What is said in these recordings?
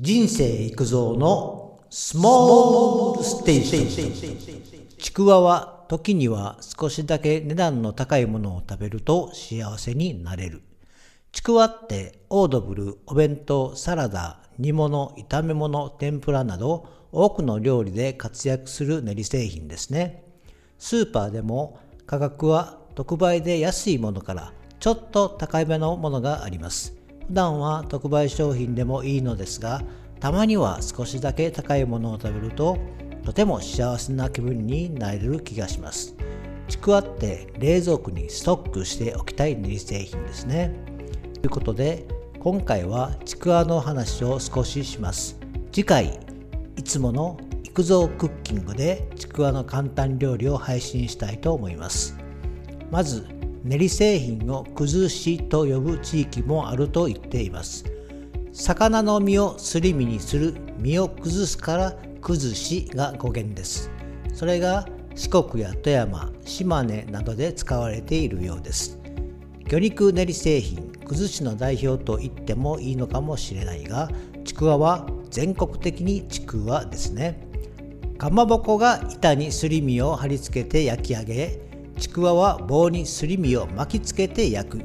人生育造のスモールステーション。ちくわは時には少しだけ値段の高いものを食べると幸せになれる。ちくわってオードブル、お弁当、サラダ、煮物、炒め物、天ぷらなど多くの料理で活躍する練り製品ですね。スーパーでも価格は特売で安いものからちょっと高めのものがあります。普段は特売商品でもいいのですが、たまには少しだけ高いものを食べると、とても幸せな気分になれる気がします。ちくわって冷蔵庫にストックしておきたい練り製品ですね。ということで、今回はちくわの話を少しします。次回、いつもの育造クッキングでちくわの簡単料理を配信したいと思います。まず、練り製品を崩しと呼ぶ地域もあると言っています。魚の身をすり身にする身を崩すから崩しが語源です。それが四国や富山、島根などで使われているようです。魚肉練り製品、崩しの代表と言ってもいいのかもしれないが、ちくわは全国的にちくわですね。かまぼこが板にすり身を貼り付けて焼き上げ、ちくわは棒にすり身を巻きつけて焼く。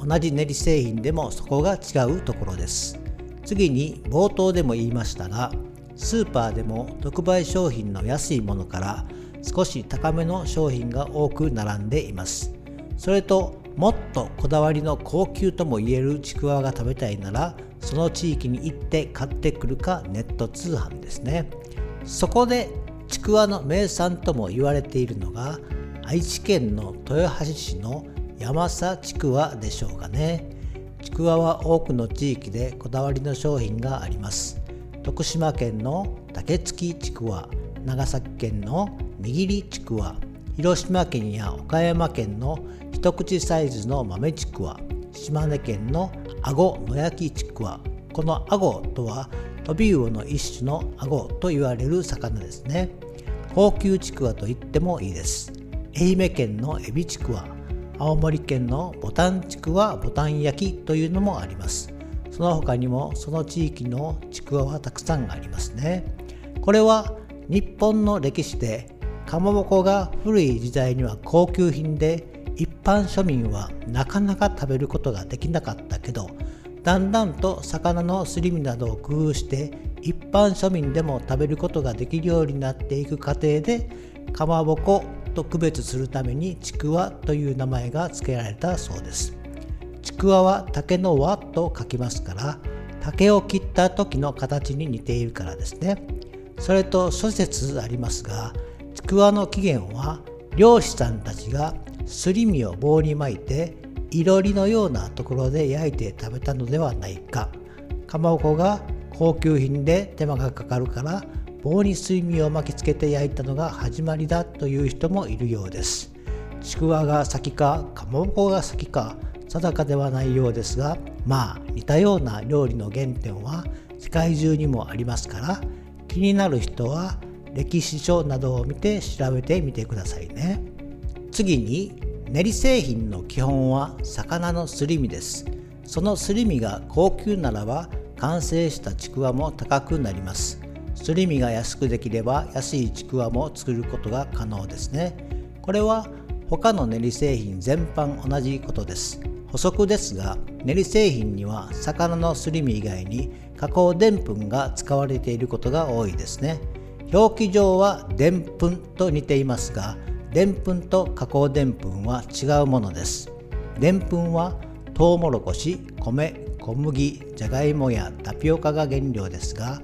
同じ練り製品でもそこが違うところです。次に冒頭でも言いましたがスーパーでも特売商品の安いものから少し高めの商品が多く並んでいます。それともっとこだわりの高級ともいえるちくわが食べたいならその地域に行って買ってくるかネット通販ですね。そこでちくわの名産とも言われているのが愛知県の豊橋市の山佐ちくわでしょうかね。ちくわは多くの地域でこだわりの商品があります。徳島県の竹付ちくわ長崎県の握りちくわ広島県や岡山県の一口サイズの豆ちくわ島根県のあご野焼きちくわ。このあごとはトビウオの一種のあごと言われる魚ですね。高級ちくわと言ってもいいです。愛媛県のエビちくわ青森県のボタンちくわボタン焼きというのもあります。その他にもその地域のちくわはたくさんありますね。これは日本の歴史でかまぼこが古い時代には高級品で一般庶民はなかなか食べることができなかったけどだんだんと魚のすり身などを工夫して一般庶民でも食べることができるようになっていく過程でかまぼこと区別するためにちくわという名前が付けられたそうです。ちくわは竹の輪と書きますから竹を切った時の形に似ているからですね。それと諸説ありますがちくわの起源は漁師さんたちがすり身を棒に巻いていろりのようなところで焼いて食べたのではないかかまぼこが高級品で手間がかかるから棒に水味を巻きつけて焼いたのが始まりだという人もいるようです。ちくわが先かかまぼこが先か定かではないようですがまあ似たような料理の原点は世界中にもありますから気になる人は歴史書などを見て調べてみてくださいね。次に練り製品の基本は魚のすり身です。そのすり身が高級ならば完成したちくわも高くなります。すり身が安くできれば安いちくわも作ることが可能ですね。これは他の練り製品全般同じことです。補足ですが練り製品には魚のすり身以外に加工でんぷんが使われていることが多いですね。表記上はでんぷんと似ていますがでんぷんと加工でんぷんは違うものです。でんぷんはトウモロコシ米小麦じゃがいもやタピオカが原料ですが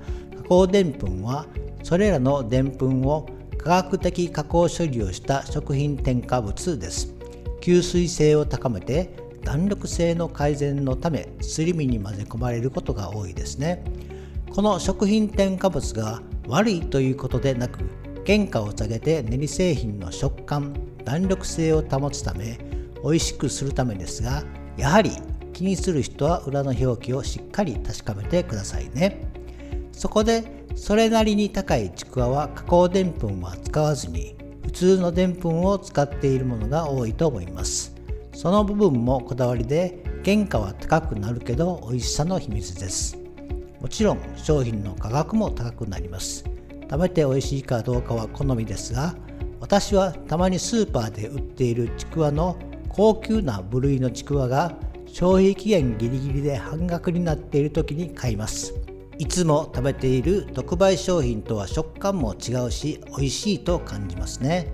高でんぷんはそれらのでんぷんを科学的加工処理をした食品添加物です。吸水性を高めて弾力性の改善のためすり身に混ぜ込まれることが多いですね。この食品添加物が悪いということでなく原価を下げて練り製品の食感弾力性を保つため美味しくするためですがやはり気にする人は裏の表記をしっかり確かめてくださいね。そこでそれなりに高いちくわは加工でんぷんは使わずに普通のでんぷんを使っているものが多いと思います。その部分もこだわりで原価は高くなるけど美味しさの秘密です。もちろん商品の価格も高くなります。食べて美味しいかどうかは好みですが私はたまにスーパーで売っているちくわの高級な部類のちくわが消費期限ギリギリで半額になっている時に買います。いつも食べている特売商品とは食感も違うし美味しいと感じますね。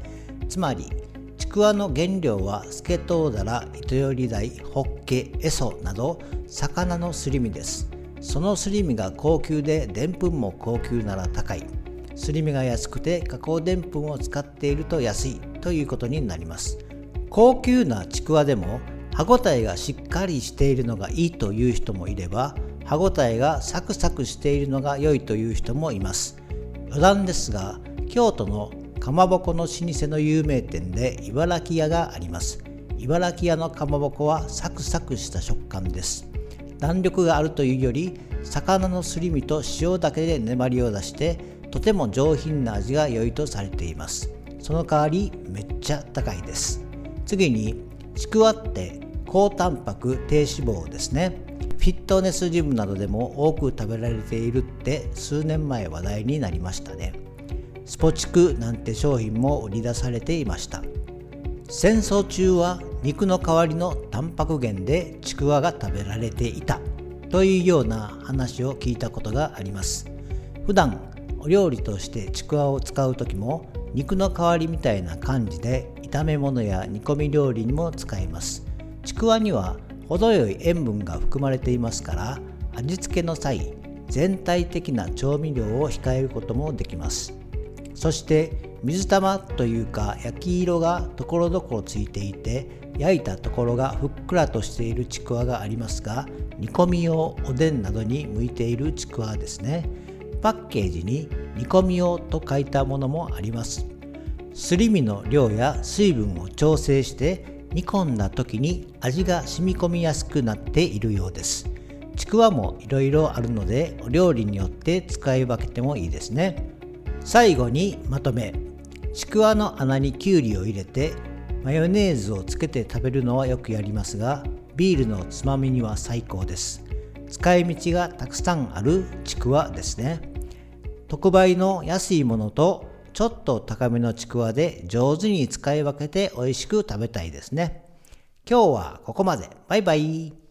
つまりちくわの原料はスケトウダラ、糸より鯛、ホッケ、エソなど魚のすり身です。そのすり身が高級ででんぷんも高級なら高い。すり身が安くて加工でんぷんを使っていると安いということになります。高級なちくわでも歯ごたえがしっかりしているのがいいという人もいれば歯ごたえがサクサクしているのが良いという人もいます。余談ですが京都のかまぼこの老舗の有名店で茨城屋があります。茨城屋のかまぼこはサクサクした食感です。弾力があるというより魚のすり身と塩だけで粘りを出してとても上品な味が良いとされています。その代わりめっちゃ高いです。次にちくわって高タンパク低脂肪ですね。フィットネスジムなどでも多く食べられているって数年前話題になりましたね。スポチクなんて商品も売り出されていました。戦争中は肉の代わりのタンパク源でちくわが食べられていたというような話を聞いたことがあります。普段お料理としてちくわを使う時も肉の代わりみたいな感じで炒め物や煮込み料理にも使います。ちくわには程よい塩分が含まれていますから味付けの際全体的な調味料を控えることもできます。そして水玉というか焼き色がところどころついていて焼いたところがふっくらとしているちくわがありますが煮込み用おでんなどに向いているちくわですね。パッケージに煮込み用と書いたものもあります。すり身の量や水分を調整して煮込んだ時に味が染み込みやすくなっているようです。ちくわもいろいろあるのでお料理によって使い分けてもいいですね。最後にまとめ。ちくわの穴にきゅうりを入れてマヨネーズをつけて食べるのはよくやりますがビールのつまみには最高です。使い道がたくさんあるちくわですね。特売の安いものとちょっと高めのちくわで上手に使い分けて美味しく食べたいですね。今日はここまで。バイバイ。